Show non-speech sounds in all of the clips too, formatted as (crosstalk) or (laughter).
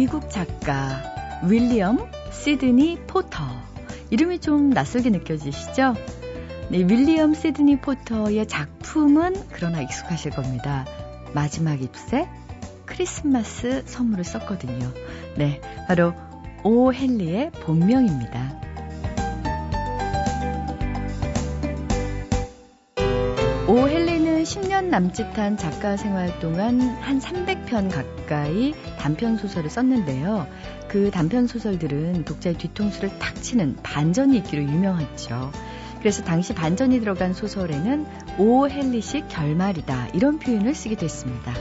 미국 작가 윌리엄 시드니 포터. 이름이 좀 낯설게 느껴지시죠? 네, 윌리엄 시드니 포터의 작품은 그러나 익숙하실 겁니다. 마지막 잎새 크리스마스 선물을 썼거든요. 네, 바로 오 헨리의 본명입니다. 오10 년 남짓한 작가 생활 동안 한 300편 가까이 단편 소설을 썼는데요. 그 단편 소설들은 독자의 뒤통수를 탁 치는 반전이 있기로 유명했죠. 그래서 당시 반전이 들어간 소설에는 오 헨리식 결말이다 이런 표현을 쓰기도 했습니다.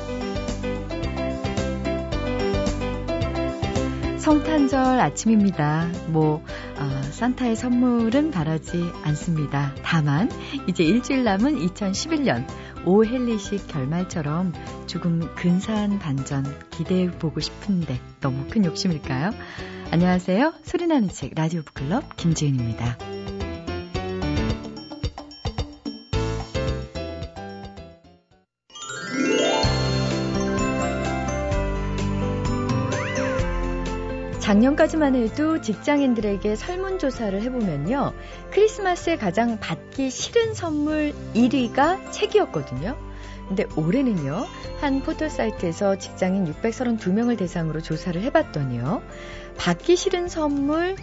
성탄절 아침입니다. 뭐 어, 산타의 선물은 바라지 않습니다. 다만 이제 일주일 남은 2011년 오헬리식 결말처럼 조금 근사한 반전 기대해 보고 싶은데 너무 큰 욕심일까요? 안녕하세요. 소리나는 책 라디오 북클럽 김지은입니다. 작년까지만 해도 직장인들에게 설문조사를 해보면요. 크리스마스에 가장 받기 싫은 선물 1위가 책이었거든요. 근데 올해는요, 한 포털사이트에서 직장인 632명을 대상으로 조사를 해봤더니요, 받기 싫은 선물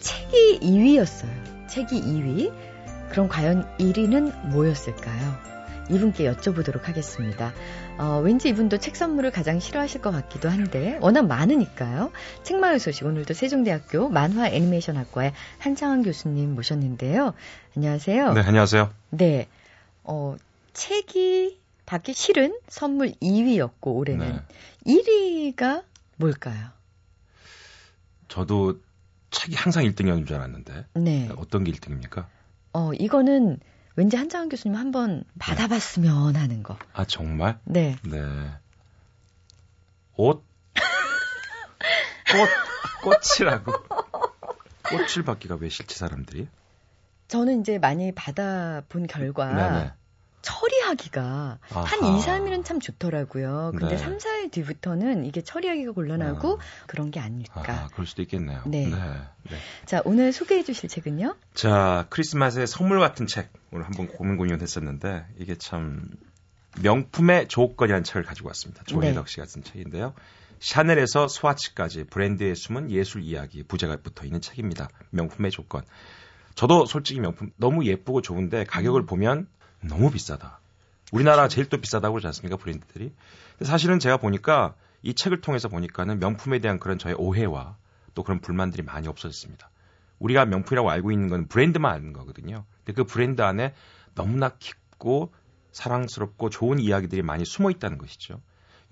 책이 2위였어요. 책이 2위. 그럼 과연 1위는 뭐였을까요? 이분께 여쭤보도록 하겠습니다. 어, 왠지 이분도 책 선물을 가장 싫어하실 것 같기도 한데 워낙 많으니까요. 책마을 소식 오늘도 세종대학교 만화 애니메이션 학과의 한창원 교수님 모셨는데요. 안녕하세요. 네, 안녕하세요. 네. 어, 책이 받기 싫은 선물 2위였고 올해는 네. 1위가 뭘까요? 저도 책이 항상 1등이었는 줄 알았는데. 네. 어떤 게 1등입니까? 어, 이거는 왠지 한장훈 교수님 한번 받아봤으면 하는 거. 아, 정말? 네. 네. 옷? 꽃, 꽃이라고. 꽃을 받기가 왜 싫지, 사람들이? 저는 이제 많이 받아본 결과 네네. 처리하기가 아하. 한 2, 3일은 참 좋더라고요. 근데 네. 3, 4일 뒤부터는 이게 처리하기가 곤란하고 아. 그런 게 아닐까. 아, 그럴 수도 있겠네요. 네. 네. 네. 자, 오늘 소개해 주실 책은요? 자, 크리스마스의 선물 같은 책. 오늘 한번 고민 고민을 했었는데 이게 참 명품의 조건이라는 책을 가지고 왔습니다. 조혜덕 네. 씨가 쓴 책인데요. 샤넬에서 스와치까지 브랜드에 숨은 예술 이야기 부제가 붙어 있는 책입니다. 명품의 조건. 저도 솔직히 명품 너무 예쁘고 좋은데 가격을 음. 보면 너무 비싸다. 우리나라 제일 또 비싸다고 그러지 않습니까 브랜드들이? 사실은 제가 보니까 이 책을 통해서 보니까는 명품에 대한 그런 저의 오해와 또 그런 불만들이 많이 없어졌습니다. 우리가 명품이라고 알고 있는 건 브랜드만 아는 거거든요. 근데 그 브랜드 안에 너무나 깊고 사랑스럽고 좋은 이야기들이 많이 숨어 있다는 것이죠.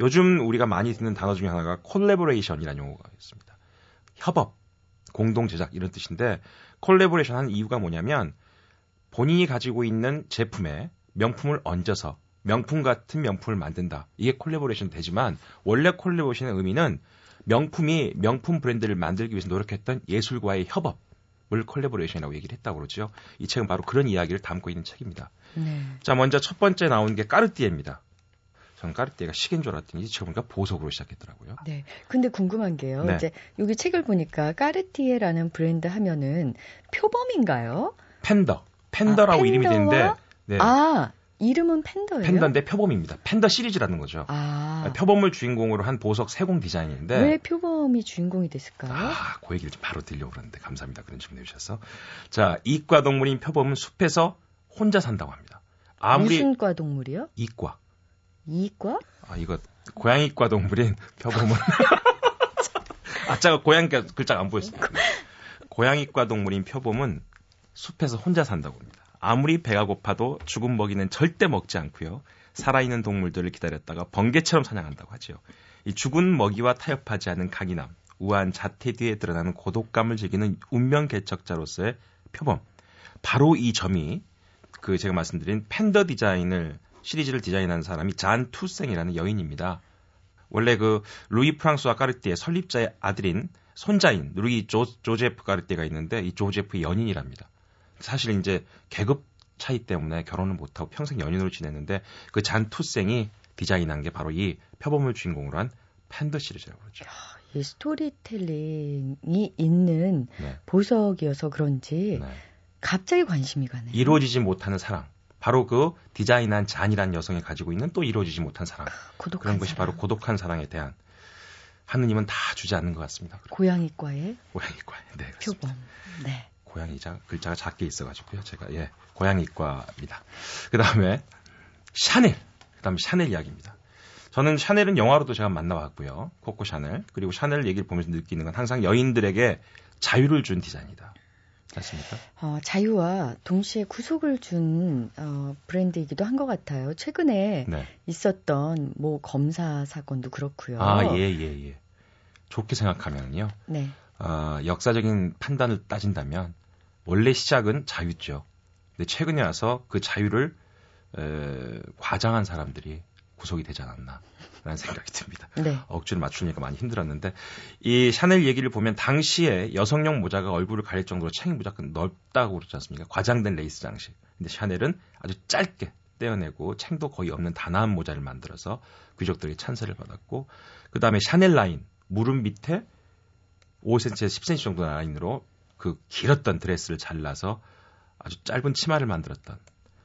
요즘 우리가 많이 듣는 단어 중에 하나가 콜레보레이션이라는 용어가 있습니다. 협업, 공동 제작 이런 뜻인데 콜레보레이션 하는 이유가 뭐냐면 본인이 가지고 있는 제품에 명품을 얹어서 명품 같은 명품을 만든다. 이게 콜레보레이션 되지만 원래 콜레보레이션의 의미는 명품이 명품 브랜드를 만들기 위해서 노력했던 예술과의 협업 을 콜레보레이션이라고 얘기를 했다고 그러죠. 이 책은 바로 그런 이야기를 담고 있는 책입니다. 네. 자, 먼저 첫 번째 나온 게 까르띠에입니다. 저는 까르띠에가 시계인 줄 알았더니 지금 보니까 보석으로 시작했더라고요. 네. 근데 궁금한 게요. 네. 이제 여기 책을 보니까 까르띠에라는 브랜드 하면은 표범인가요? 팬더. 팬더라고 아, 이름이 되는데 네. 아 이름은 팬더예요? 팬더인데 표범입니다. 팬더 시리즈라는 거죠. 아. 표범을 주인공으로 한 보석 세공 디자인인데 왜 표범이 주인공이 됐을까요? 아, 그 얘기를 좀 바로 들려고 그러는데 감사합니다. 그런 질문 해주셔서. 자, 이과 동물인 표범은 숲에서 혼자 산다고 합니다. 아무리 무슨 과 동물이요? 이과. 이과? 아, 이거 고양이과 동물인 표범은 (laughs) 아, 제가 고양이 글자가 안 보였습니다. 고양이과 동물인 표범은 숲에서 혼자 산다고 합니다. 아무리 배가 고파도 죽은 먹이는 절대 먹지 않고요. 살아있는 동물들을 기다렸다가 번개처럼 사냥한다고 하지요. 이 죽은 먹이와 타협하지 않은 강인함, 우아한 자태 뒤에 드러나는 고독감을 즐기는 운명 개척자로서의 표범. 바로 이 점이 그 제가 말씀드린 팬더 디자인을 시리즈를 디자인한 사람이 잔 투생이라는 여인입니다. 원래 그 루이 프랑스와 까르띠의 설립자의 아들인 손자인 루이 조, 조제프 까르띠가 있는데 이 조제프의 연인이랍니다. 사실 이제 계급 차이 때문에 결혼을 못하고 평생 연인으로 지냈는데 그 잔투생이 디자인한 게 바로 이 표범을 주인공으로 한 팬더 시리즈라고 그러죠. 이 스토리텔링이 있는 네. 보석이어서 그런지 네. 갑자기 관심이 가네요. 이루어지지 못하는 사랑. 바로 그 디자인한 잔이란 여성이 가지고 있는 또 이루어지지 못한 사랑. 고독한 그런 것이 사랑. 바로 고독한 사랑에 대한 하느님은 다 주지 않는 것 같습니다. 고양이과의 고양이과. 네. 표범. 네. 고양이자 글자가 작게 있어가지고요. 제가 예 고양이과입니다. 그 다음에 샤넬. 그 다음에 샤넬 이야기입니다. 저는 샤넬은 영화로도 제가 만나봤고요. 코코 샤넬. 그리고 샤넬 얘기를 보면서 느끼는 건 항상 여인들에게 자유를 준 디자인이다. 맞습니까? 어, 자유와 동시에 구속을 준 어, 브랜드이기도 한 것 같아요. 최근에 네. 있었던 뭐 검사 사건도 그렇고요. 아, 예, 예, 예. 좋게 생각하면요. 네. 어, 역사적인 판단을 따진다면 원래 시작은 자유죠. 근데 최근에 와서 그 자유를 에, 과장한 사람들이 구속이 되지 않았나. 라는 생각이 듭니다. 네. 억지로 맞추니까 많이 힘들었는데 이 샤넬 얘기를 보면 당시에 여성용 모자가 얼굴을 가릴 정도로 챙이 무조건 넓다고 그러지 않습니까? 과장된 레이스 장식. 근데 샤넬은 아주 짧게 떼어내고 챙도 거의 없는 단아한 모자를 만들어서 귀족들이 찬사를 받았고 그 다음에 샤넬 라인 무릎 밑에 5cm에서 10cm 정도 라인으로 그 길었던 드레스를 잘라서 아주 짧은 치마를 만들었던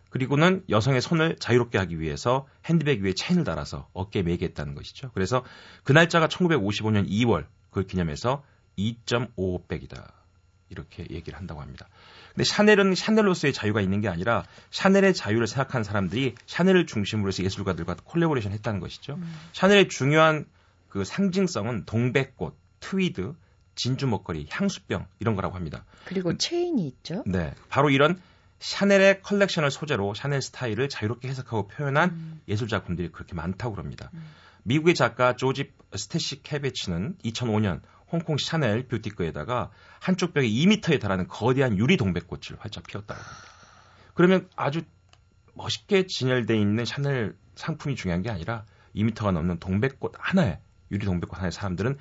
그리고는 여성의 손을 자유롭게 하기 위해서 핸드백 위에 체인을 달아서 어깨에 매게 했다는 것이죠. 그래서 그 날짜가 1955년 2월 그걸 기념해서 2.55백이다. 이렇게 얘기를 한다고 합니다. 근데 샤넬은 샤넬로서의 자유가 있는 게 아니라 샤넬의 자유를 생각한 사람들이 샤넬을 중심으로 해서 예술가들과 콜라보레이션 했다는 것이죠. 음. 샤넬의 중요한 그 상징성은 동백꽃, 트위드, 진주 목걸이, 향수병 이런 거라고 합니다. 그리고 그 체인이 있죠. 네. 바로 이런 샤넬의 컬렉션을 소재로 샤넬 스타일을 자유롭게 해석하고 표현한 음. 예술 작품들이 그렇게 많다고 그럽니다. 음. 미국의 작가 조지 스테시 캐베치는 2005년 홍콩 샤넬 부티크에다가 한쪽 벽에 2미터에 달하는 거대한 유리 동백꽃을 활짝 피웠다고 합니다. 그러면 아주 멋있게 진열돼 있는 샤넬 상품이 중요한 게 아니라 2미터가 넘는 동백꽃 하나에 유리 동백꽃 하나의 사람들은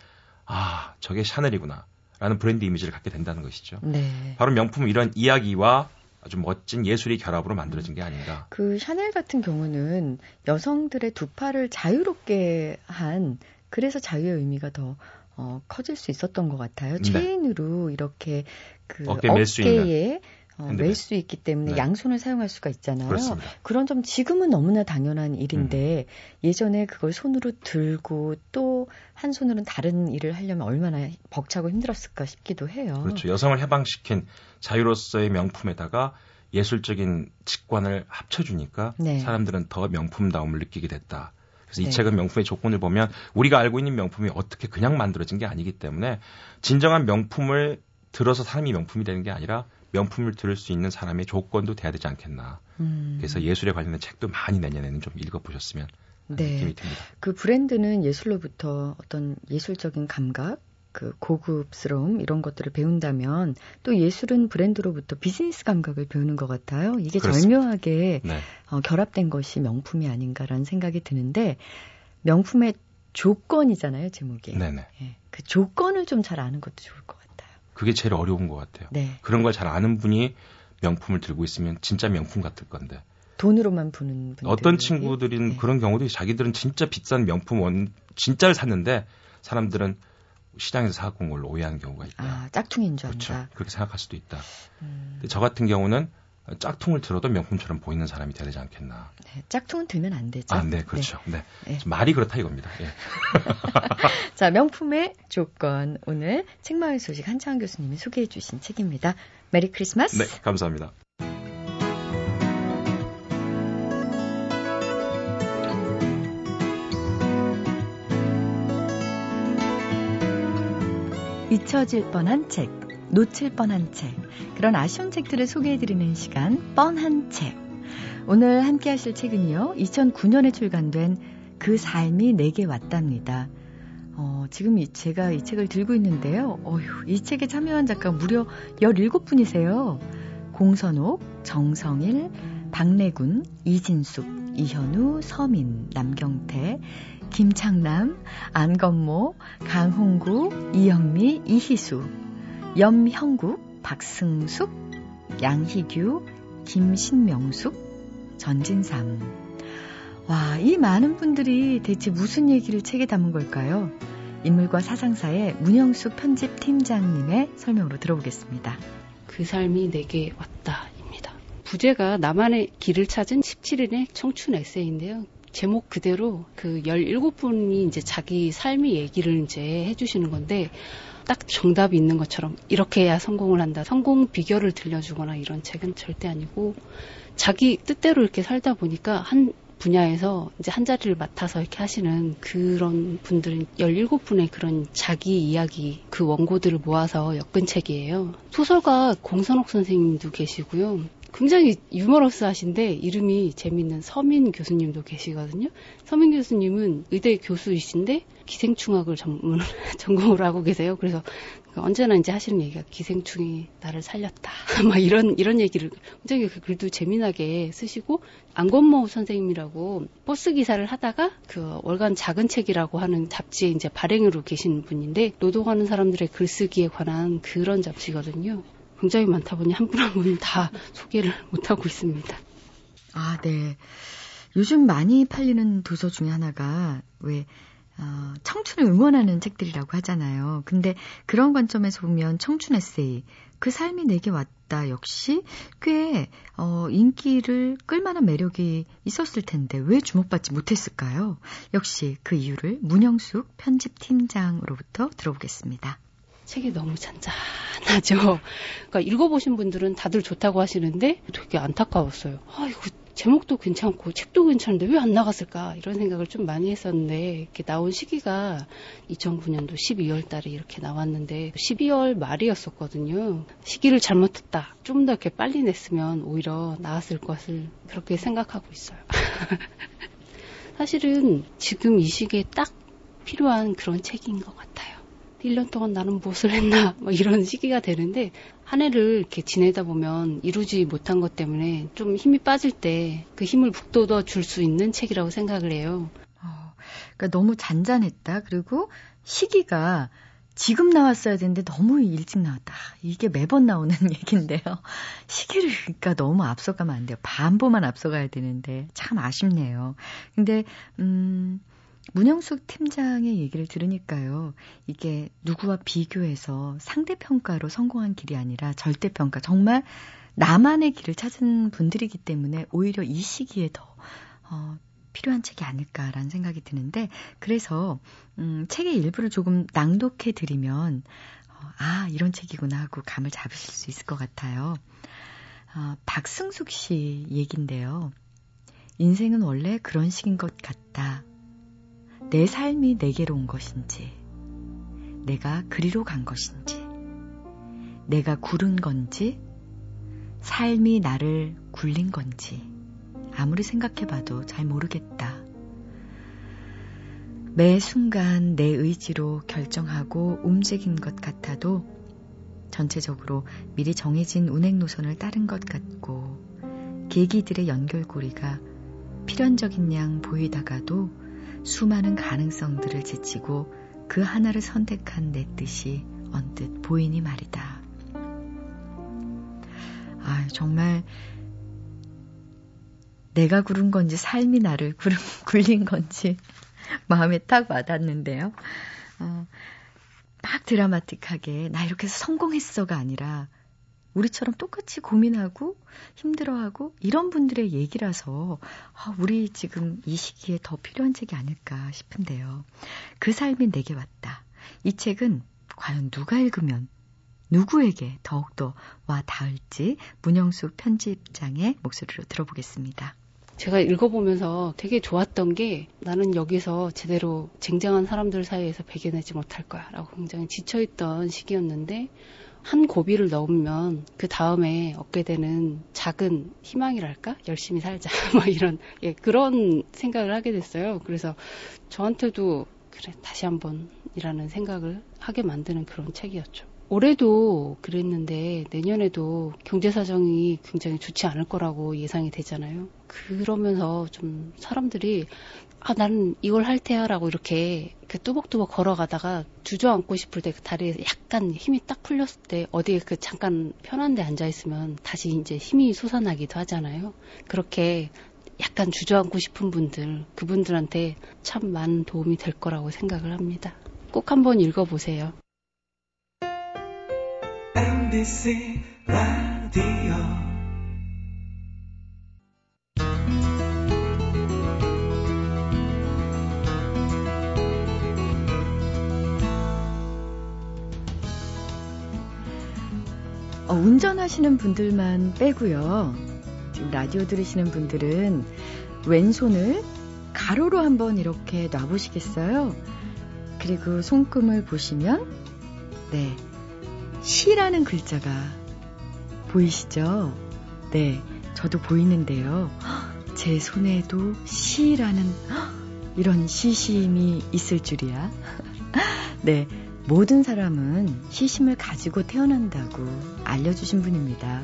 아 저게 샤넬이구나 라는 브랜드 이미지를 갖게 된다는 것이죠. 네. 바로 명품은 이런 이야기와 아주 멋진 예술의 결합으로 만들어진 게 아닌가. 그 샤넬 같은 경우는 여성들의 두 팔을 자유롭게 한 그래서 자유의 의미가 더 어, 커질 수 있었던 것 같아요. 네. 체인으로 이렇게 그 어깨 어깨에 어, 멜수 있기 때문에 네. 양손을 사용할 수가 있잖아요. 그렇습니다. 그런 점 지금은 너무나 당연한 일인데 음. 예전에 그걸 손으로 들고 또 한 손으로는 다른 일을 하려면 얼마나 벅차고 힘들었을까 싶기도 해요. 그렇죠. 여성을 해방시킨 자유로서의 명품에다가 예술적인 직관을 합쳐주니까 네. 사람들은 더 명품다움을 느끼게 됐다. 그래서 이 네. 책은 명품의 조건을 보면 우리가 알고 있는 명품이 어떻게 그냥 만들어진 게 아니기 때문에 진정한 명품을 들어서 사람이 명품이 되는 게 아니라 명품을 들을 수 있는 사람의 조건도 돼야 되지 않겠나. 음. 그래서 예술에 관련된 책도 많이 내년에는 좀 읽어보셨으면 네. 느낌이 듭니다. 그 브랜드는 예술로부터 어떤 예술적인 감각, 그 고급스러움 이런 것들을 배운다면 또 예술은 브랜드로부터 비즈니스 감각을 배우는 것 같아요. 이게 그렇습니다. 절묘하게 네. 어, 결합된 것이 명품이 아닌가라는 생각이 드는데 명품의 조건이잖아요 제목이. 네네. 예, 그 조건을 좀 잘 아는 것도 좋을 것 같아요. 그게 제일 어려운 것 같아요. 네. 그런 걸 잘 아는 분이 명품을 들고 있으면 진짜 명품 같을 건데. 돈으로만 부는 분들. 어떤 친구들은 네. 그런 경우도 자기들은 진짜 비싼 명품 원 진짜를 샀는데 사람들은 시장에서 사갖고 온 걸로 오해하는 경우가 있다. 아, 짝퉁인 줄 그렇죠. 그렇게 생각할 수도 있다. 음. 저 같은 경우는 짝퉁을 들어도 명품처럼 보이는 사람이 되지 않겠나. 네, 짝퉁은 들면 안 되죠. 아, 네, 그렇죠. 네. 네. 네. 말이 그렇다 이겁니다. 예. (laughs) 자, 명품의 조건. 오늘 책마을 소식 한창 교수님이 소개해 주신 책입니다. 메리 크리스마스. 네, 감사합니다. 잊혀질 뻔한 책, 놓칠 뻔한 책, 그런 아쉬운 책들을 소개해드리는 시간, 뻔한 책. 오늘 함께 하실 책은요, 2009년에 출간된 그 삶이 내게 왔답니다. 어, 지금 이, 제가 이 책을 들고 있는데요. 어휴, 이 책에 참여한 작가 무려 17분이세요. 공선옥, 정성일, 박래군, 이진숙, 이현우, 서민, 남경태, 김창남, 안건모, 강홍구, 이영미, 이희수, 염형국, 박승숙, 양희규, 김신명숙, 전진삼. 와, 이 많은 분들이 대체 무슨 얘기를 책에 담은 걸까요? 인물과 사상사의 문영숙 편집 팀장님의 설명으로 들어보겠습니다. 그 삶이 내게 왔다입니다. 부제가 나만의 길을 찾은 17인의 청춘 에세이인데요. 제목 그대로 그 17분이 이제 자기 삶의 얘기를 이제 해주시는 건데 딱 정답이 있는 것처럼 이렇게 해야 성공을 한다. 성공 비결을 들려주거나 이런 책은 절대 아니고 자기 뜻대로 이렇게 살다 보니까 한 분야에서 이제 한 자리를 맡아서 이렇게 하시는 그런 분들은 17분의 그런 자기 이야기 그 원고들을 모아서 엮은 책이에요. 소설가 공선옥 선생님도 계시고요. 굉장히 유머러스 하신데 이름이 재밌는 서민 교수님도 계시거든요. 서민 교수님은 의대 교수이신데 기생충학을 전문, (laughs) 전공을 하고 계세요. 그래서 언제나 이제 하시는 얘기가 기생충이 나를 살렸다. (laughs) 막 이런, 이런 얘기를 굉장히 그 글도 재미나게 쓰시고 안건모 선생님이라고 버스 기사를 하다가 그 월간 작은 책이라고 하는 잡지에 이제 발행으로 계신 분인데 노동하는 사람들의 글쓰기에 관한 그런 잡지거든요. 굉장히 많다 보니 한 분 한 분 다 소개를 (laughs) 못하고 있습니다. 아, 네. 요즘 많이 팔리는 도서 중에 하나가 왜 어, 청춘을 응원하는 책들이라고 하잖아요. 근데 그런 관점에서 보면 청춘 에세이, 그 삶이 내게 왔다 역시 꽤 어, 인기를 끌만한 매력이 있었을 텐데 왜 주목받지 못했을까요? 역시 그 이유를 문영숙 편집팀장으로부터 들어보겠습니다. 책이 너무 잔잔하죠. 그러니까 읽어보신 분들은 다들 좋다고 하시는데 되게 안타까웠어요. 아, 이거 제목도 괜찮고 책도 괜찮은데 왜 안 나갔을까 이런 생각을 좀 많이 했었는데 이렇게 나온 시기가 2009년도 12월 달에 이렇게 나왔는데 12월 말이었었거든요. 시기를 잘못했다. 좀 더 이렇게 빨리 냈으면 오히려 나았을 것을 그렇게 생각하고 있어요. (laughs) 사실은 지금 이 시기에 딱 필요한 그런 책인 것 같아요. 1년 동안 나는 무엇을 했나 (laughs) 뭐 이런 시기가 되는데 한 해를 이렇게 지내다 보면 이루지 못한 것 때문에 좀 힘이 빠질 때 그 힘을 북돋워 줄 수 있는 책이라고 생각을 해요. 어, 그러니까 너무 잔잔했다. 그리고 시기가 지금 나왔어야 되는데 너무 일찍 나왔다. 이게 매번 나오는 얘기인데요. 시기를 그러니까 너무 앞서가면 안 돼요. 반보만 앞서가야 되는데 참 아쉽네요. 근데 음 문영숙 팀장의 얘기를 들으니까요. 이게 누구와 비교해서 상대평가로 성공한 길이 아니라 절대평가. 정말 나만의 길을 찾은 분들이기 때문에 오히려 이 시기에 더, 어, 필요한 책이 아닐까라는 생각이 드는데, 그래서, 음, 책의 일부를 조금 낭독해 드리면, 어, 아, 이런 책이구나 하고 감을 잡으실 수 있을 것 같아요. 어, 박승숙 씨 얘기인데요. 인생은 원래 그런 식인 것 같다. 내 삶이 내게로 온 것인지, 내가 그리로 간 것인지, 내가 구른 건지, 삶이 나를 굴린 건지, 아무리 생각해봐도 잘 모르겠다. 매 순간 내 의지로 결정하고 움직인 것 같아도 전체적으로 미리 정해진 운행 노선을 따른 것 같고 계기들의 연결고리가 필연적인 양 보이다가도 수많은 가능성들을 제치고 그 하나를 선택한 내 뜻이 언뜻 보이니 말이다. 아, 정말 내가 구른 건지 삶이 나를 구른, (laughs) 굴린 건지 (laughs) 마음에 딱 와닿는데요. 어, 막 드라마틱하게 나 이렇게 해서 성공했어가 아니라 우리처럼 똑같이 고민하고 힘들어하고 이런 분들의 얘기라서 아, 우리 지금 이 시기에 더 필요한 책이 아닐까 싶은데요. 그 삶이 내게 왔다. 이 책은 과연 누가 읽으면 누구에게 더욱더 와 닿을지 문영숙 편집장의 목소리로 들어보겠습니다. 제가 읽어보면서 되게 좋았던 게 나는 여기서 제대로 쟁쟁한 사람들 사이에서 배겨내지 못할 거야 라고 굉장히 지쳐있던 시기였는데 한 고비를 넘으면 그 다음에 얻게 되는 작은 희망이랄까? 열심히 살자. (laughs) 뭐 이런, 예, 그런 생각을 하게 됐어요. 그래서 저한테도 그래, 다시 한번 이라는 생각을 하게 만드는 그런 책이었죠. 올해도 그랬는데 내년에도 경제 사정이 굉장히 좋지 않을 거라고 예상이 되잖아요. 그러면서 좀 사람들이 아, 나는 이걸 할 테야라고 이렇게 그 뚜벅뚜벅 걸어가다가 주저앉고 싶을 때 그 다리에 약간 힘이 딱 풀렸을 때 어디에 그 잠깐 편한 데 앉아 있으면 다시 이제 힘이 솟아나기도 하잖아요. 그렇게 약간 주저앉고 싶은 분들, 그분들한테 참 많은 도움이 될 거라고 생각을 합니다. 꼭 한번 읽어보세요. MBC 라디오 어, 운전하시는 분들만 빼고요. 지금 라디오 들으시는 분들은 왼손을 가로로 한번 이렇게 놔보시겠어요? 그리고 손금을 보시면, 네, 시라는 글자가 보이시죠? 네, 저도 보이는데요. 제 손에도 시라는 이런 시심이 있을 줄이야. (laughs) 네, 모든 사람은 시심을 가지고 태어난다고 알려주신 분입니다.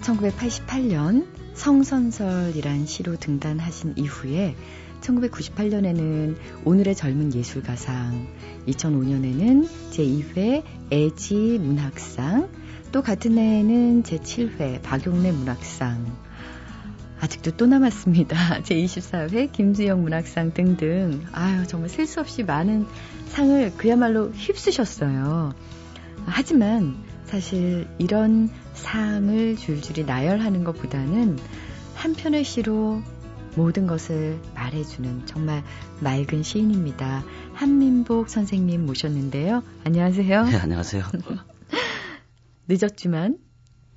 1988년 성선설이란 시로 등단하신 이후에 1998년에는 오늘의 젊은 예술가상, 2005년에는 제2회 애지 문학상, 또 같은 해에는 제7회 박용래 문학상, 아직도 또 남았습니다. (laughs) 제24회 김수영 문학상 등등. 아유, 정말 셀 수 없이 많은 상을 그야말로 휩쓰셨어요. 하지만 사실 이런 상을 줄줄이 나열하는 것보다는 한 편의 시로 모든 것을 말해주는 정말 맑은 시인입니다. 한민복 선생님 모셨는데요. 안녕하세요. 네, 안녕하세요. (laughs) 늦었지만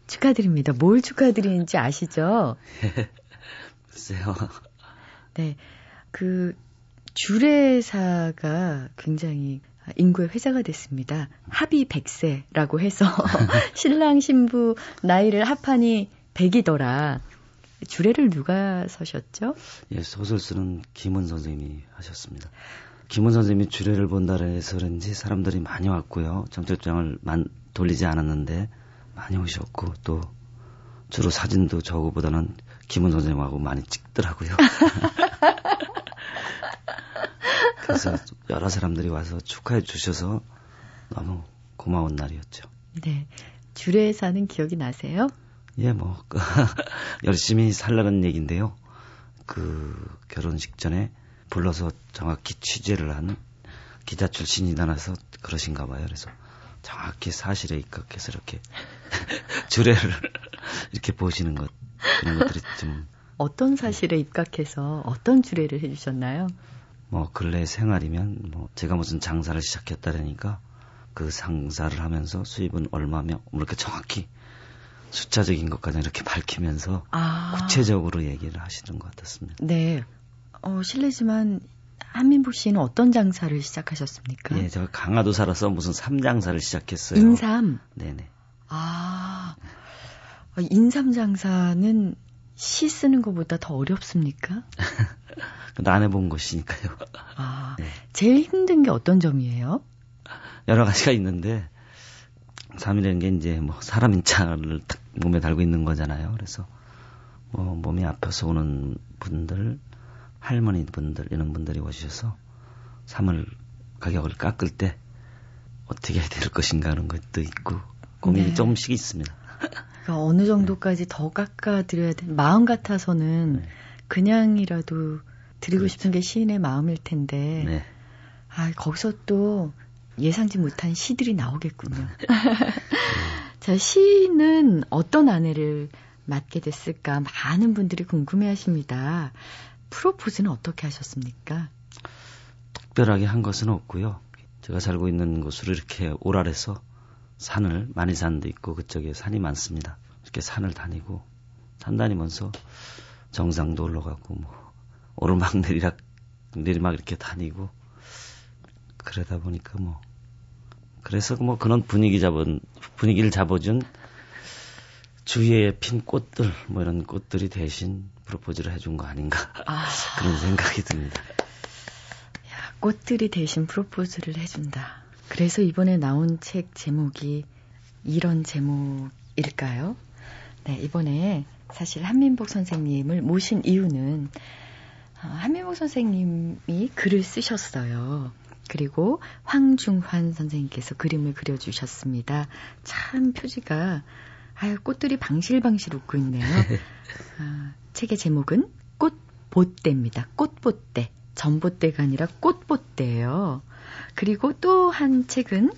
축하드립니다. 뭘 축하드리는지 아시죠? (laughs) 글쎄요. (laughs) 네. 그, 주례사가 굉장히 인구의 회자가 됐습니다. 합의 100세라고 해서 (laughs) 신랑 신부 나이를 합하니 100이더라. 주례를 누가 서셨죠? 예, 소설 쓰는 김은 선생님이 하셨습니다. 김은 선생님이 주례를 본다 해서 그런지 사람들이 많이 왔고요. 정철장을 만, 돌리지 않았는데 많이 오셨고 또 주로 사진도 저거보다는 김은 선생님하고 많이 찍더라고요. (laughs) 그래서 여러 사람들이 와서 축하해 주셔서 너무 고마운 날이었죠. 네. 주례에 사는 기억이 나세요? 예, 뭐, (laughs) 열심히 살라는 얘기인데요. 그 결혼식 전에 불러서 정확히 취재를 하는 기자 출신이 나눠서 그러신가 봐요. 그래서 정확히 사실에 입각해서 이렇게 (laughs) 주례를 이렇게 보시는 것 이런 것들이 좀 어떤 사실에 입각해서 어떤 주례를 해주셨나요? 뭐 근래 생활이면 뭐 제가 무슨 장사를 시작했다라니까 그 상사를 하면서 수입은 얼마며 뭐 이렇게 정확히 숫자적인 것까지 이렇게 밝히면서 아. 구체적으로 얘기를 하시는 것 같았습니다. 네. 어, 실례지만 한민복 씨는 어떤 장사를 시작하셨습니까? 예, 제가 강화도 살아서 무슨 삼 장사를 시작했어요. 인삼? 네네. 아, 인삼 장사는 시 쓰는 것보다 더 어렵습니까? (laughs) 근데 안 해본 것이니까요. 아, 네. 제일 힘든 게 어떤 점이에요? 여러 가지가 있는데, 삶이라는 게 이제 뭐 사람 인자를 몸에 달고 있는 거잖아요. 그래서 뭐 몸이 아파서 오는 분들, 할머니 분들 이런 분들이 오셔서 삼을 가격을 깎을 때 어떻게 해야 될 것인가 하는 것도 있고 고민이 네. 조금씩 있습니다. (laughs) 그러니까 어느 정도까지 네. 더 깎아드려야 돼? 마음 같아서는 네. 그냥이라도 드리고 그렇죠. 싶은 게 시인의 마음일 텐데 네. 아 거기서 또 예상치 못한 시들이 나오겠군요. 네. (laughs) 자 시인은 어떤 아내를 맡게 됐을까 많은 분들이 궁금해하십니다. 프로포즈는 어떻게 하셨습니까? 특별하게 한 것은 없고요. 제가 살고 있는 곳으로 이렇게 오랄해서 산을 많이 산도 있고 그쪽에 산이 많습니다. 이렇게 산을 다니고 산 다니면서 정상도 올라가고 뭐 오르막 내리락 내리막 이렇게 다니고 그러다 보니까 뭐 그래서 뭐 그런 분위기 잡은 분위기를 잡아준 주위에 핀 꽃들 뭐 이런 꽃들이 대신 프로포즈를 해준 거 아닌가 아. (laughs) 그런 생각이 듭니다. 야, 꽃들이 대신 프로포즈를 해준다. 그래서 이번에 나온 책 제목이 이런 제목일까요? 네, 이번에 사실 한민복 선생님을 모신 이유는 어, 한민복 선생님이 글을 쓰셨어요. 그리고 황중환 선생님께서 그림을 그려주셨습니다. 참 표지가 아유 꽃들이 방실방실 웃고 있네요. (laughs) 아, 책의 제목은 보떼입니다. 꽃보떼. 전보떼가 아니라 꽃보떼예요. 그리고 또 한 책은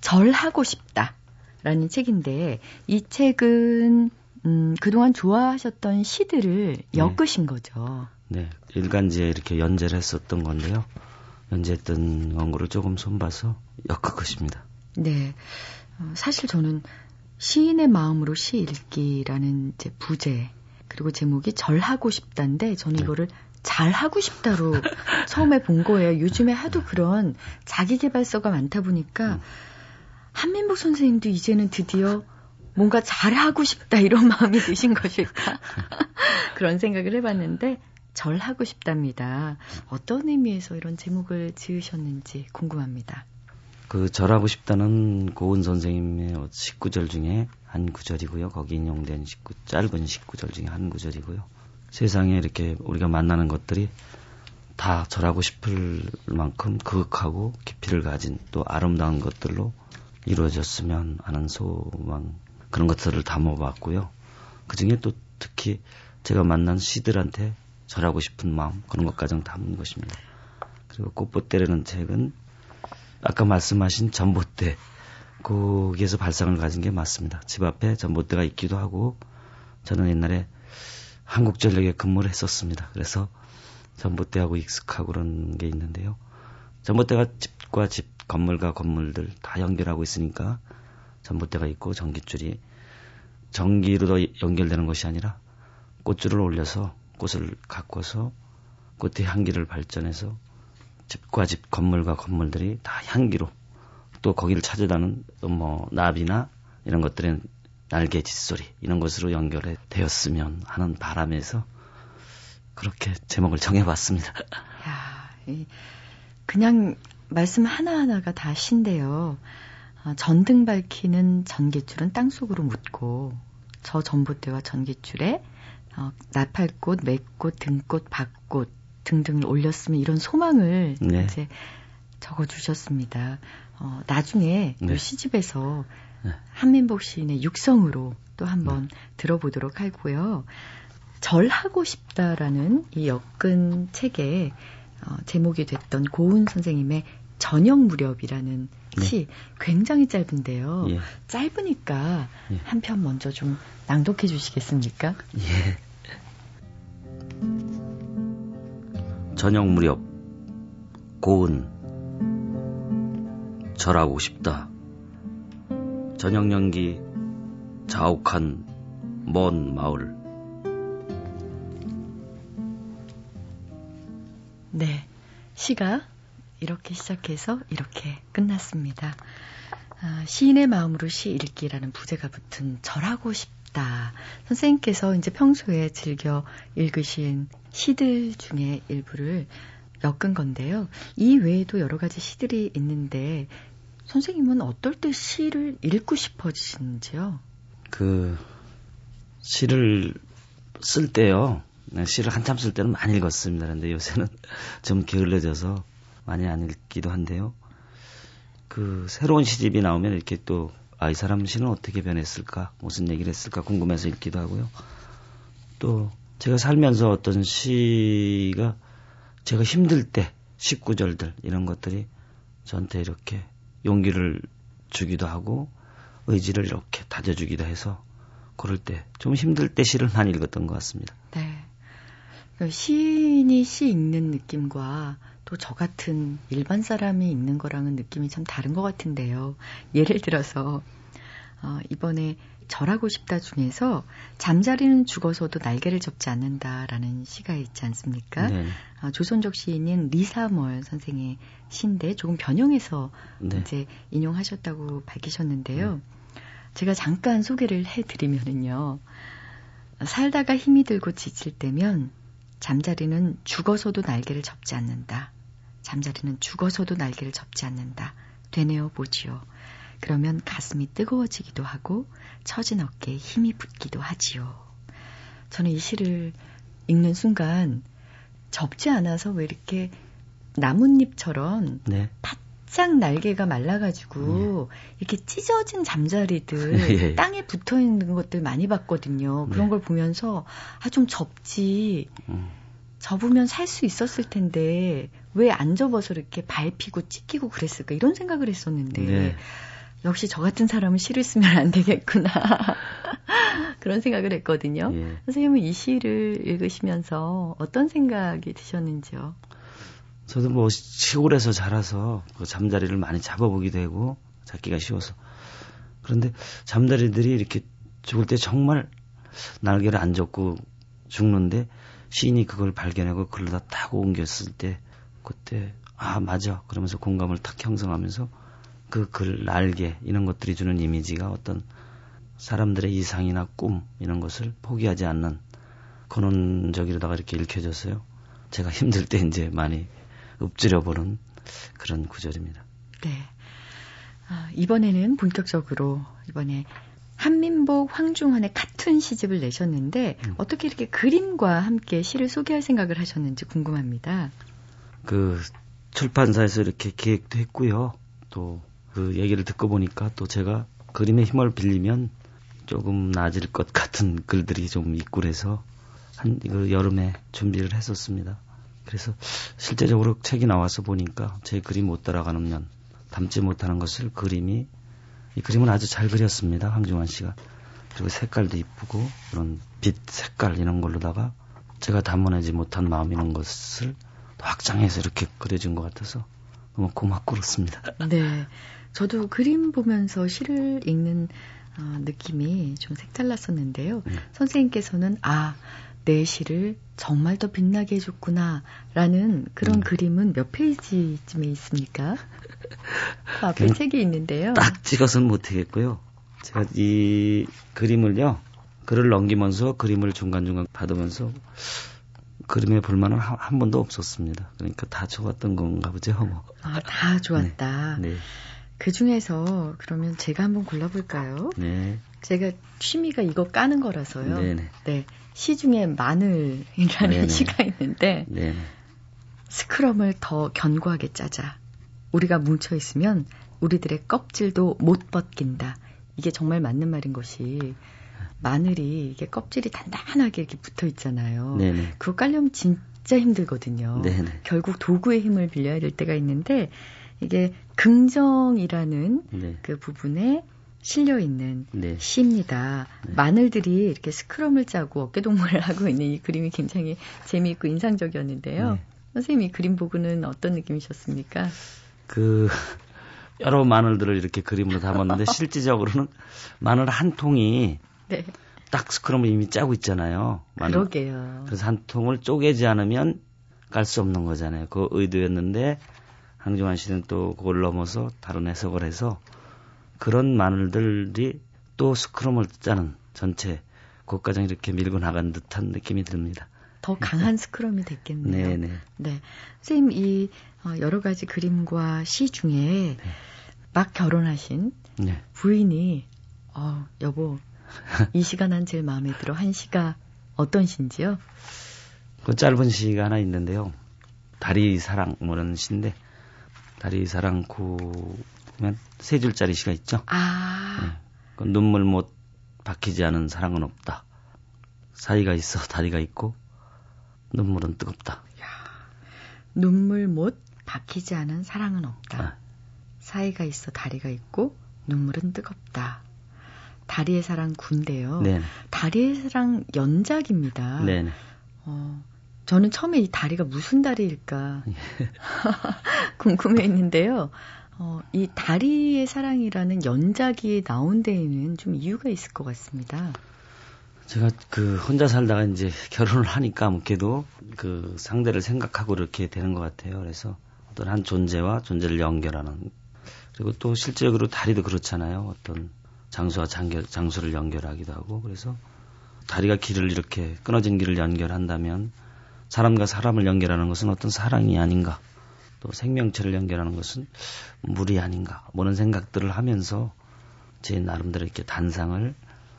절하고 싶다. 라는 책인데 이 책은 음, 그동안 좋아하셨던 시들을 네. 엮으신 거죠. 네. 일간지에 이렇게 연재를 했었던 건데요. 연재했던 원고를 조금 손봐서 엮은 것입니다. 네. 어, 사실 저는 시인의 마음으로 시 읽기라는 이제 부제 그리고 제목이 절하고 싶다인데 저는 네. 이거를 잘 하고 싶다로 (laughs) 처음에 본 거예요. 요즘에 하도 그런 자기 개발서가 많다 보니까 음. 한민복 선생님도 이제는 드디어 뭔가 잘하고 싶다 이런 (laughs) 마음이 드신 것일까 (laughs) 그런 생각을 해봤는데 절하고 싶답니다. 어떤 의미에서 이런 제목을 지으셨는지 궁금합니다. 그 절하고 싶다는 고은 선생님의 19절 중에 한 구절이고요. 거기 인용된 19, 짧은 19절 중에 한 구절이고요. 세상에 이렇게 우리가 만나는 것들이 다 절하고 싶을 만큼 그윽하고 깊이를 가진 또 아름다운 것들로 이루어졌으면 하는 소망 그런 것들을 담아봤고요. 그 중에 또 특히 제가 만난 시들한테 절하고 싶은 마음 그런 것까지 담은 것입니다. 그리고 꽃보떼라는 책은 아까 말씀하신 전봇대 거기에서 발상을 가진 게 맞습니다. 집 앞에 전봇대가 있기도 하고 저는 옛날에 한국전력에 근무를 했었습니다. 그래서 전봇대하고 익숙하고 그런 게 있는데요. 전봇대가 집과 집, 건물과 건물들 다 연결하고 있으니까 전봇대가 있고 전기줄이 전기로 연결되는 것이 아니라 꽃줄을 올려서 꽃을 가꿔서 꽃의 향기를 발전해서 집과 집, 건물과 건물들이 다 향기로 또 거기를 찾아다는 뭐 나비나 이런 것들은 날개 짓소리 이런 것으로 연결해 되었으면 하는 바람에서 그렇게 제목을 정해봤습니다. 야, 그냥 말씀 하나하나가 다 신데요. 아, 전등 밝히는 전기줄은 땅속으로 묻고 저 전봇대와 전기줄에 어, 나팔꽃, 맥꽃, 등꽃, 밭꽃 등등을 올렸으면 이런 소망을 네. 이제 적어주셨습니다. 어, 나중에 네. 시집에서 네. 한민복 시인의 육성으로 또 한번 네. 들어보도록 하고요. 절하고 싶다라는 이 엮은 책에 어, 제목이 됐던 고은 선생님의 저녁 무렵이라는 네. 시 굉장히 짧은데요. 예. 짧으니까 예. 한편 먼저 좀 낭독해 주시겠습니까? 예. 저녁 무렵 고은 절하고 싶다. 저녁 연기 자욱한 먼 마을 네. 시가 이렇게 시작해서 이렇게 끝났습니다. 아, 시인의 마음으로 시 읽기라는 부제가 붙은 절하고 싶다. 선생님께서 이제 평소에 즐겨 읽으신 시들 중에 일부를 엮은 건데요. 이 외에도 여러 가지 시들이 있는데 선생님은 어떨 때 시를 읽고 싶어지시는지요? 그 시를 쓸 때요. 네, 시를 한참 쓸 때는 많이 읽었습니다. 그런데 요새는 (laughs) 좀 게을러져서 많이 안 읽기도 한데요. 그 새로운 시집이 나오면 이렇게 또 아, 이 사람 시는 어떻게 변했을까? 무슨 얘기를 했을까? 궁금해서 읽기도 하고요. 또 제가 살면서 어떤 시가 제가 힘들 때 19절들 이런 것들이 저한테 이렇게 용기를 주기도 하고 의지를 이렇게 다져주기도 해서 그럴 때 좀 힘들 때 시를 많이 읽었던 것 같습니다. 네. 그 시인이 시 읽는 느낌과 또 저 같은 일반 사람이 읽는 거랑은 느낌이 참 다른 것 같은데요. 예를 들어서 어, 이번에 절하고 싶다 중에서 잠자리는 죽어서도 날개를 접지 않는다라는 시가 있지 않습니까? 네. 어, 조선족 시인인 리사멀 선생의 시인데 조금 변형해서 네. 이제 인용하셨다고 밝히셨는데요. 네. 제가 잠깐 소개를 해드리면은요. 살다가 힘이 들고 지칠 때면 잠자리는 죽어서도 날개를 접지 않는다. 잠자리는 죽어서도 날개를 접지 않는다. 되뇌어 보지요. 그러면 가슴이 뜨거워지기도 하고 처진 어깨에 힘이 붙기도 하지요. 저는 이 시를 읽는 순간 접지 않아서 왜 이렇게 나뭇잎처럼 네. 바짝 날개가 말라가지고 네. 이렇게 찢어진 잠자리들 (laughs) 예, 예. 땅에 붙어 있는 것들 많이 봤거든요. 그런 네. 걸 보면서 아 좀 접지. 음. 접으면 살 수 있었을 텐데 왜 안 접어서 이렇게 밟히고 찢기고 그랬을까 이런 생각을 했었는데 네. 역시 저 같은 사람은 시를 쓰면 안 되겠구나 (laughs) 그런 생각을 했거든요. 예. 선생님은 이 시를 읽으시면서 어떤 생각이 드셨는지요? 저도 뭐 시골에서 자라서 그 잠자리를 많이 잡아보기도 하고 잡기가 쉬워서 그런데 잠자리들이 이렇게 죽을 때 정말 날개를 안 접고 죽는데 시인이 그걸 발견하고 글로다 타고 옮겼을 때 그때 아 맞아 그러면서 공감을 탁 형성하면서 그 글 날개 이런 것들이 주는 이미지가 어떤 사람들의 이상이나 꿈 이런 것을 포기하지 않는 근원적이로다가 이렇게 읽혀졌어요. 제가 힘들 때 이제 많이 읊조려 보는 그런 구절입니다. 네. 아, 이번에는 본격적으로 이번에 한민복 황중환의 같은 시집을 내셨는데 음. 어떻게 이렇게 그림과 함께 시를 소개할 생각을 하셨는지 궁금합니다. 그 출판사에서 이렇게 기획도 했고요. 또 그 얘기를 듣고 보니까 또 제가 그림의 힘을 빌리면 조금 나아질 것 같은 글들이 좀 있고 그래서 한 이걸 여름에 준비를 했었습니다. 그래서 실제적으로 책이 나와서 보니까 제 그림 못 따라가는 담지 못하는 것을 그림이 이 그림은 아주 잘 그렸습니다. 황중환 씨가. 그리고 색깔도 이쁘고 그런 빛 색깔 이런 걸로다가 제가 담아내지 못한 마음 이런 것을 확장해서 이렇게 그려준 것 같아서 너무 고맙고 그렇습니다. (laughs) 네. 저도 그림 보면서 시를 읽는 어, 느낌이 좀 색달랐었는데요. 네. 선생님께서는 아, 내 시를 정말 더 빛나게 해줬구나 라는 그런 음. 그림은 몇 페이지쯤에 있습니까? (laughs) 그 앞에 책이 있는데요. 딱 찍어서는 못하겠고요. 제가 이 그림을요, 글을 넘기면서 그림을 중간중간 받으면서 그림에 볼만은 한, 한 번도 없었습니다. 그러니까 다 좋았던 건가 보죠, 뭐. 아, 다 좋았다. 네. 네. 그 중에서 그러면 제가 한번 골라볼까요? 네. 제가 취미가 이거 까는 거라서요. 네네. 네. 시 중에 마늘이라는 네네. 시가 있는데 네네. 스크럼을 더 견고하게 짜자. 우리가 뭉쳐 있으면 우리들의 껍질도 못 벗긴다. 이게 정말 맞는 말인 것이 마늘이 이게 껍질이 단단하게 이렇게 붙어 있잖아요. 네네. 그거 깔려면 진짜 힘들거든요. 네네. 결국 도구의 힘을 빌려야 될 때가 있는데 이게 긍정이라는 네. 그 부분에 실려 있는 네. 시입니다. 네. 마늘들이 이렇게 스크럼을 짜고 어깨동무를 (laughs) 하고 있는 이 그림이 굉장히 재미있고 인상적이었는데요. 네. 선생님이 그림 보고는 어떤 느낌이셨습니까? 그 (laughs) 여러 마늘들을 이렇게 그림으로 담았는데 (laughs) 실질적으로는 마늘 한 통이 네. 딱 스크럼을 이미 짜고 있잖아요. 마늘. 그러게요. 그래서 한 통을 쪼개지 않으면 깔 수 없는 거잖아요. 그 의도였는데 항중환 씨는 또 그걸 넘어서 다른 해석을 해서 그런 마늘들이 또 스크럼을 짜는 전체 국가장 이렇게 밀고 나간 듯한 느낌이 듭니다. 더 강한 스크럼이 됐겠네요. 네네. 네. 선생님, 이 어, 여러 가지 그림과 시 중에 네. 막 결혼하신 네. 부인이, 어, 여보, 이 시가 난 제일 마음에 들어. 한 시가 어떤 시인지요? 그 짧은 시가 하나 있는데요. 다리 사랑, 뭐라는 시인데, 다리 사랑 구면 세 줄짜리 시가 있죠. 아. 네. 그 눈물 못 박히지 않은 사랑은 없다. 사이가 있어 다리가 있고 눈물은 뜨겁다. 야, 눈물 못 박히지 않은 사랑은 없다. 아. 사이가 있어 다리가 있고 눈물은 뜨겁다. 다리의 사랑 군대요. 네. 다리의 사랑 연작입니다. 네. 어, 저는 처음에 이 다리가 무슨 다리일까 (laughs) 궁금해 했는데요. 어, 이 다리의 사랑이라는 연작이 나온 데에는 좀 이유가 있을 것 같습니다. 제가 그 혼자 살다가 이제 결혼을 하니까 아무래도 그 상대를 생각하고 이렇게 되는 것 같아요. 그래서 어떤 한 존재와 존재를 연결하는 그리고 또 실제적으로 다리도 그렇잖아요. 어떤 장소와 장결, 장소를 연결하기도 하고 그래서 다리가 길을 이렇게 끊어진 길을 연결한다면 사람과 사람을 연결하는 것은 어떤 사랑이 아닌가 또 생명체를 연결하는 것은 물이 아닌가 뭐는 생각들을 하면서 제 나름대로 이렇게 단상을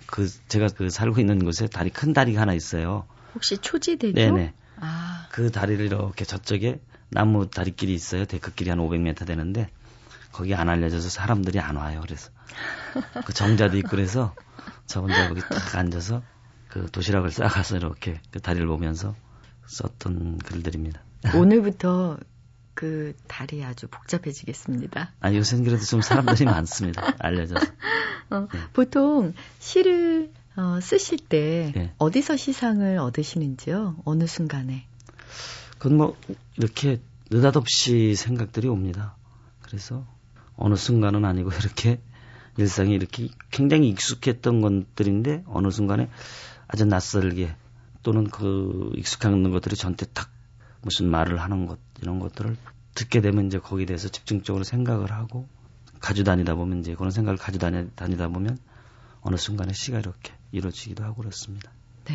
그 제가 그 살고 있는 곳에 다리 큰 다리가 하나 있어요. 혹시 초지대교? 네네. 아. 그 다리를 이렇게 저쪽에 나무 다리길이 있어요. 데크길이 한 500m 되는데 거기 안 알려져서 사람들이 안 와요. 그래서 그 정자도 있고 그래서 저 혼자 거기 딱 앉아서 그 도시락을 싸가서 이렇게 그 다리를 보면서 썼던 글들입니다. 오늘부터 그 달이 아주 복잡해지겠습니다. 아, 요새는 그래도 좀 사람들이 (laughs) 많습니다. 알려져서. 어, 네. 보통 시를 어, 쓰실 때 네. 어디서 시상을 얻으시는지요? 어느 순간에? 그건 뭐 이렇게 느닷없이 생각들이 옵니다. 그래서 어느 순간은 아니고 (laughs) 이렇게 일상이 이렇게 굉장히 익숙했던 것들인데 어느 순간에 아주 낯설게 또는 그 익숙한 것들이 전체 탁 무슨 말을 하는 것 이런 것들을 듣게 되면 이제 거기에 대해서 집중적으로 생각을 하고 가져 다니다 보면 이제 그런 생각을 가져 다니, 다니다 보면 어느 순간에 시가 이렇게 이루어지기도 하고 그렇습니다. 네.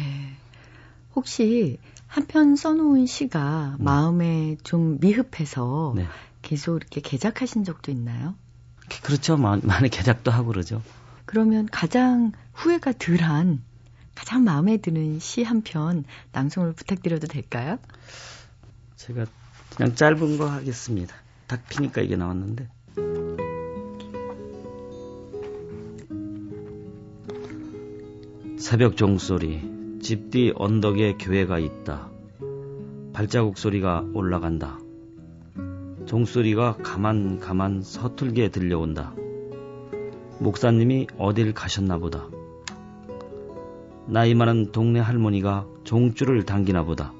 혹시 한 편 써놓은 시가 음. 마음에 좀 미흡해서 네. 계속 이렇게 개작하신 적도 있나요? 그렇죠. 많이 개작도 하고 그러죠. 그러면 가장 후회가 덜한 가장 마음에 드는 시 한 편 낭송을 부탁드려도 될까요? 제가 그냥 짧은 거 하겠습니다. 닭 피니까 이게 나왔는데. 새벽 종소리, 집 뒤 언덕에 교회가 있다. 발자국 소리가 올라간다. 종소리가 가만 가만 서툴게 들려온다. 목사님이 어딜 가셨나 보다. 나이 많은 동네 할머니가 종줄을 당기나 보다.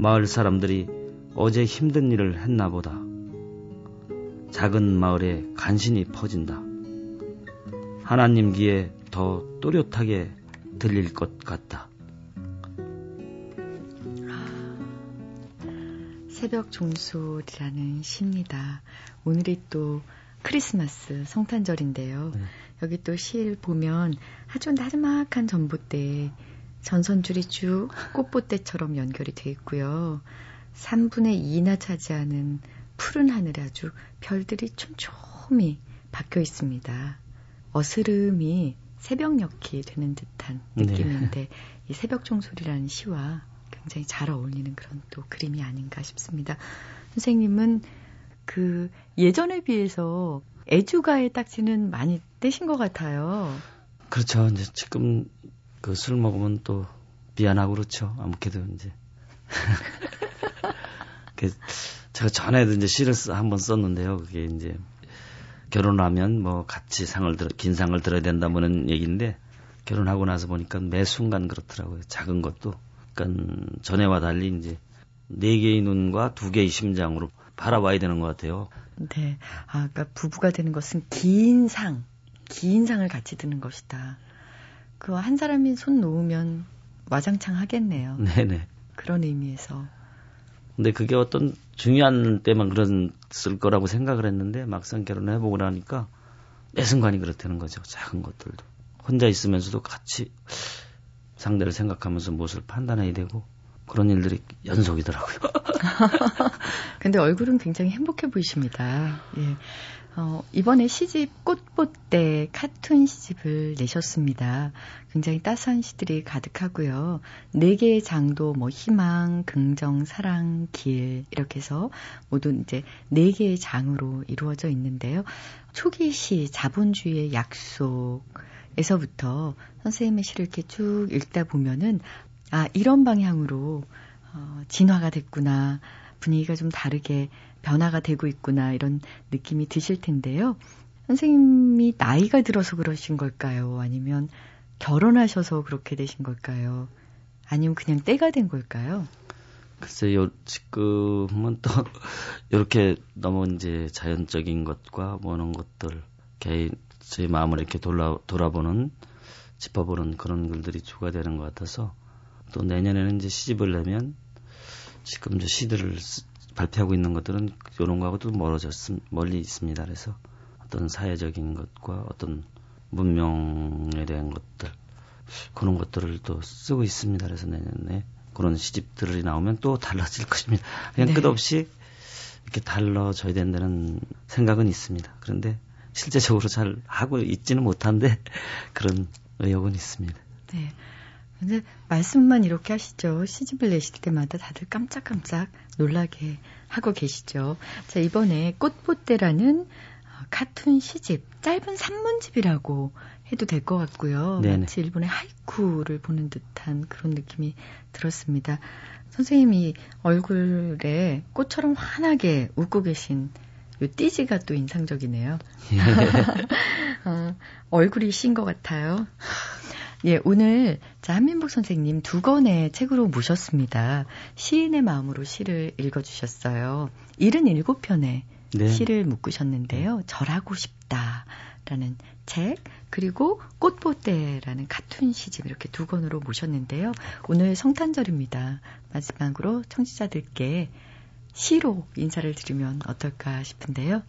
마을 사람들이 어제 힘든 일을 했나 보다. 작은 마을에 간신히 퍼진다. 하나님 귀에 더 또렷하게 들릴 것 같다. 새벽 종소리라는 시입니다. 오늘이 또 크리스마스 성탄절인데요. 네. 여기 또 시를 보면 아주 나지막한 전봇대에 전선줄이 쭉 꽃봇대처럼 연결이 되어 있고요. 3분의 2나 차지하는 푸른 하늘에 아주 별들이 촘촘히 박혀 있습니다. 어스름이 새벽녘이 되는 듯한 네. 느낌인데 네. 이 새벽 종소리라는 시와 굉장히 잘 어울리는 그런 또 그림이 아닌가 싶습니다. 선생님은 그 예전에 비해서 애주가의 딱지는 많이 떼신 것 같아요. 그렇죠. 이제 지금 그 술 먹으면 또 미안하고 그렇죠. 아무래도 이제. (laughs) 그 제가 전에도 이제 시를 한번 썼는데요. 그게 이제 결혼하면 뭐 같이 상을 들어 긴 상을 들어야 된다는 얘기인데 결혼하고 나서 보니까 매 순간 그렇더라고요. 작은 것도. 그러니까 전에와 달리 이제 네 개의 눈과 두 개의 심장으로 바라봐야 되는 것 같아요. 네. 아, 그러니까 부부가 되는 것은 긴 상, 긴 상을 같이 드는 것이다. 그 한 사람이 손 놓으면 와장창 하겠네요. 네네. 그런 의미에서. 근데 그게 어떤 중요한 때만 그랬을 거라고 생각을 했는데 막상 결혼을 해보고 나니까 매 순간이 그렇다는 거죠. 작은 것들도. 혼자 있으면서도 같이 상대를 생각하면서 무엇을 판단해야 되고 그런 일들이 연속이더라고요. (laughs) 근데 얼굴은 굉장히 행복해 보이십니다. 예. 어, 이번에 시집 꽃봇대 카툰 시집을 내셨습니다. 굉장히 따스한 시들이 가득하고요. 네 개의 장도 뭐 희망, 긍정, 사랑, 길 이렇게 해서 모두 이제 네 개의 장으로 이루어져 있는데요. 초기 시 자본주의의 약속에서부터 선생님의 시를 이렇게 쭉 읽다 보면은 아, 이런 방향으로 어, 진화가 됐구나. 분위기가 좀 다르게 변화가 되고 있구나. 이런 느낌이 드실 텐데요. 선생님이 나이가 들어서 그러신 걸까요? 아니면 결혼하셔서 그렇게 되신 걸까요? 아니면 그냥 때가 된 걸까요? 글쎄요, 지금은 또, (laughs) 이렇게 너무 이제 자연적인 것과 뭐는 것들, 개인, 제 마음을 이렇게 돌아, 돌아보는, 짚어보는 그런 글들이 추가되는 것 같아서, 또 내년에는 이제 시집을 내면 지금 이제 시들을 발표하고 있는 것들은 이런 거하고도 멀어졌 멀리 있습니다. 그래서 어떤 사회적인 것과 어떤 문명에 대한 것들 그런 것들을 또 쓰고 있습니다. 그래서 내년에 그런 시집들이 나오면 또 달라질 것입니다. 그냥 네. 끝없이 이렇게 달라져야 된다는 생각은 있습니다. 그런데 실제적으로 잘 하고 있지는 못한데 (laughs) 그런 의욕은 있습니다. 네. 근데 말씀만 이렇게 하시죠. 시집을 내실 때마다 다들 깜짝깜짝 놀라게 하고 계시죠. 자, 이번에 꽃보대라는 어, 카툰 시집, 짧은 산문집이라고 해도 될 것 같고요. 네네. 마치 일본의 하이쿠를 보는 듯한 그런 느낌이 들었습니다. 선생님이 얼굴에 꽃처럼 환하게 웃고 계신 요 띠지가 또 인상적이네요. (laughs) 어, 얼굴이 신 것 같아요. 예, 오늘 자, 한민복 선생님 두 권의 책으로 모셨습니다. 시인의 마음으로 시를 읽어주셨어요. 77편의 네. 시를 묶으셨는데요. 절하고 싶다라는 책, 그리고 꽃보대라는 카툰 시집 이렇게 두 권으로 모셨는데요. 오늘 성탄절입니다. 마지막으로 청취자들께 시로 인사를 드리면 어떨까 싶은데요.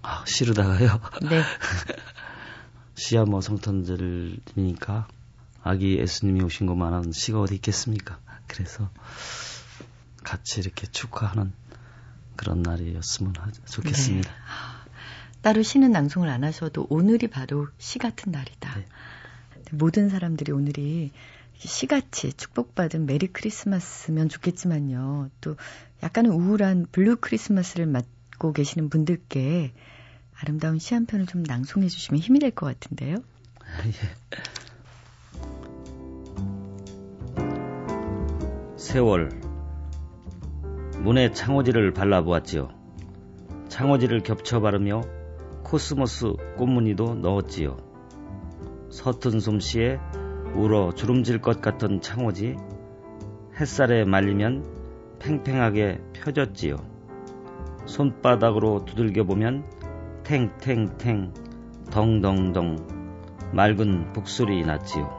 아, 시르다가요. 네. (laughs) 시야 뭐 성탄절이니까 아기 예수님이 오신 것만한 시가 어디 있겠습니까? 그래서 같이 이렇게 축하하는 그런 날이었으면 하- 좋겠습니다. 네. 따로 시는 낭송을 안 하셔도 오늘이 바로 시 같은 날이다. 네. 모든 사람들이 오늘이 시같이 축복받은 메리 크리스마스면 좋겠지만요. 또 약간은 우울한 블루 크리스마스를 맞고 계시는 분들께 아름다운 시 한 편을 좀 낭송해 주시면 힘이 될 것 같은데요. (laughs) 세월 문에 창호지를 발라보았지요. 창호지를 겹쳐 바르며 코스모스 꽃무늬도 넣었지요. 서툰 솜씨에 울어 주름질 것 같던 창호지 햇살에 말리면 팽팽하게 펴졌지요. 손바닥으로 두들겨 보면 탱탱탱 덩덩덩 맑은 북소리 났지요.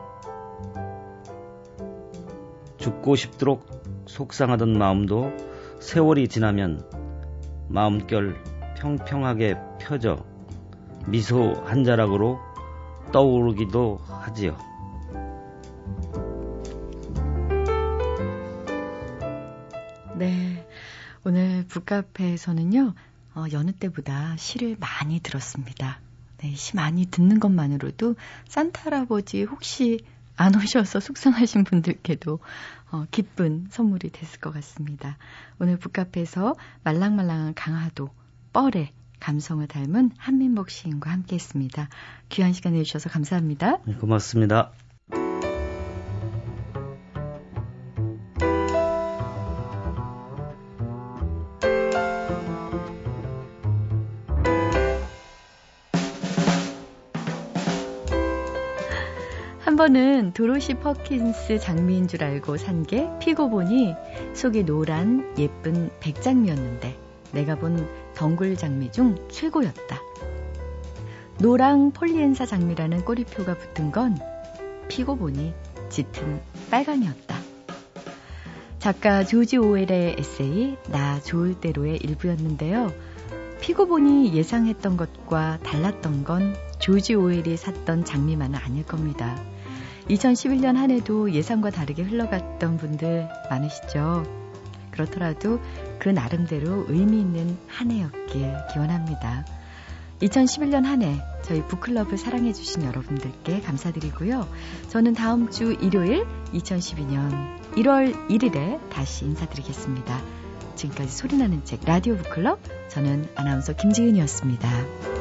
죽고 싶도록 속상하던 마음도 세월이 지나면 마음결 평평하게 펴져 미소 한 자락으로 떠오르기도 하지요. 네. 오늘 북카페에서는요, 어, 여느 때보다 시를 많이 들었습니다. 네, 시 많이 듣는 것만으로도 산타 할아버지 혹시 안 오셔서 속상하신 분들께도 어, 기쁜 선물이 됐을 것 같습니다. 오늘 북카페에서 말랑말랑한 강화도, 뻘의 감성을 닮은 한민복 시인과 함께 했습니다. 귀한 시간 내주셔서 감사합니다. 네, 고맙습니다. 번은 도로시 퍼킨스 장미인 줄 알고 산 게 피고 보니 속이 노란 예쁜 백장미였는데 내가 본 덩굴 장미 중 최고였다. 노랑 폴리엔사 장미라는 꼬리표가 붙은 건 피고 보니 짙은 빨강이었다. 작가 조지 오웰의 에세이 나 좋을 대로의 일부였는데요. 피고 보니 예상했던 것과 달랐던 건 조지 오웰이 샀던 장미만은 아닐 겁니다. 2011년 한 해도 예상과 다르게 흘러갔던 분들 많으시죠? 그렇더라도 그 나름대로 의미 있는 한 해였길 기원합니다. 2011년 한 해 저희 북클럽을 사랑해주신 여러분들께 감사드리고요. 저는 다음 주 일요일 2012년 1월 1일에 다시 인사드리겠습니다. 지금까지 소리나는 책 라디오 북클럽 저는 아나운서 김지은이었습니다.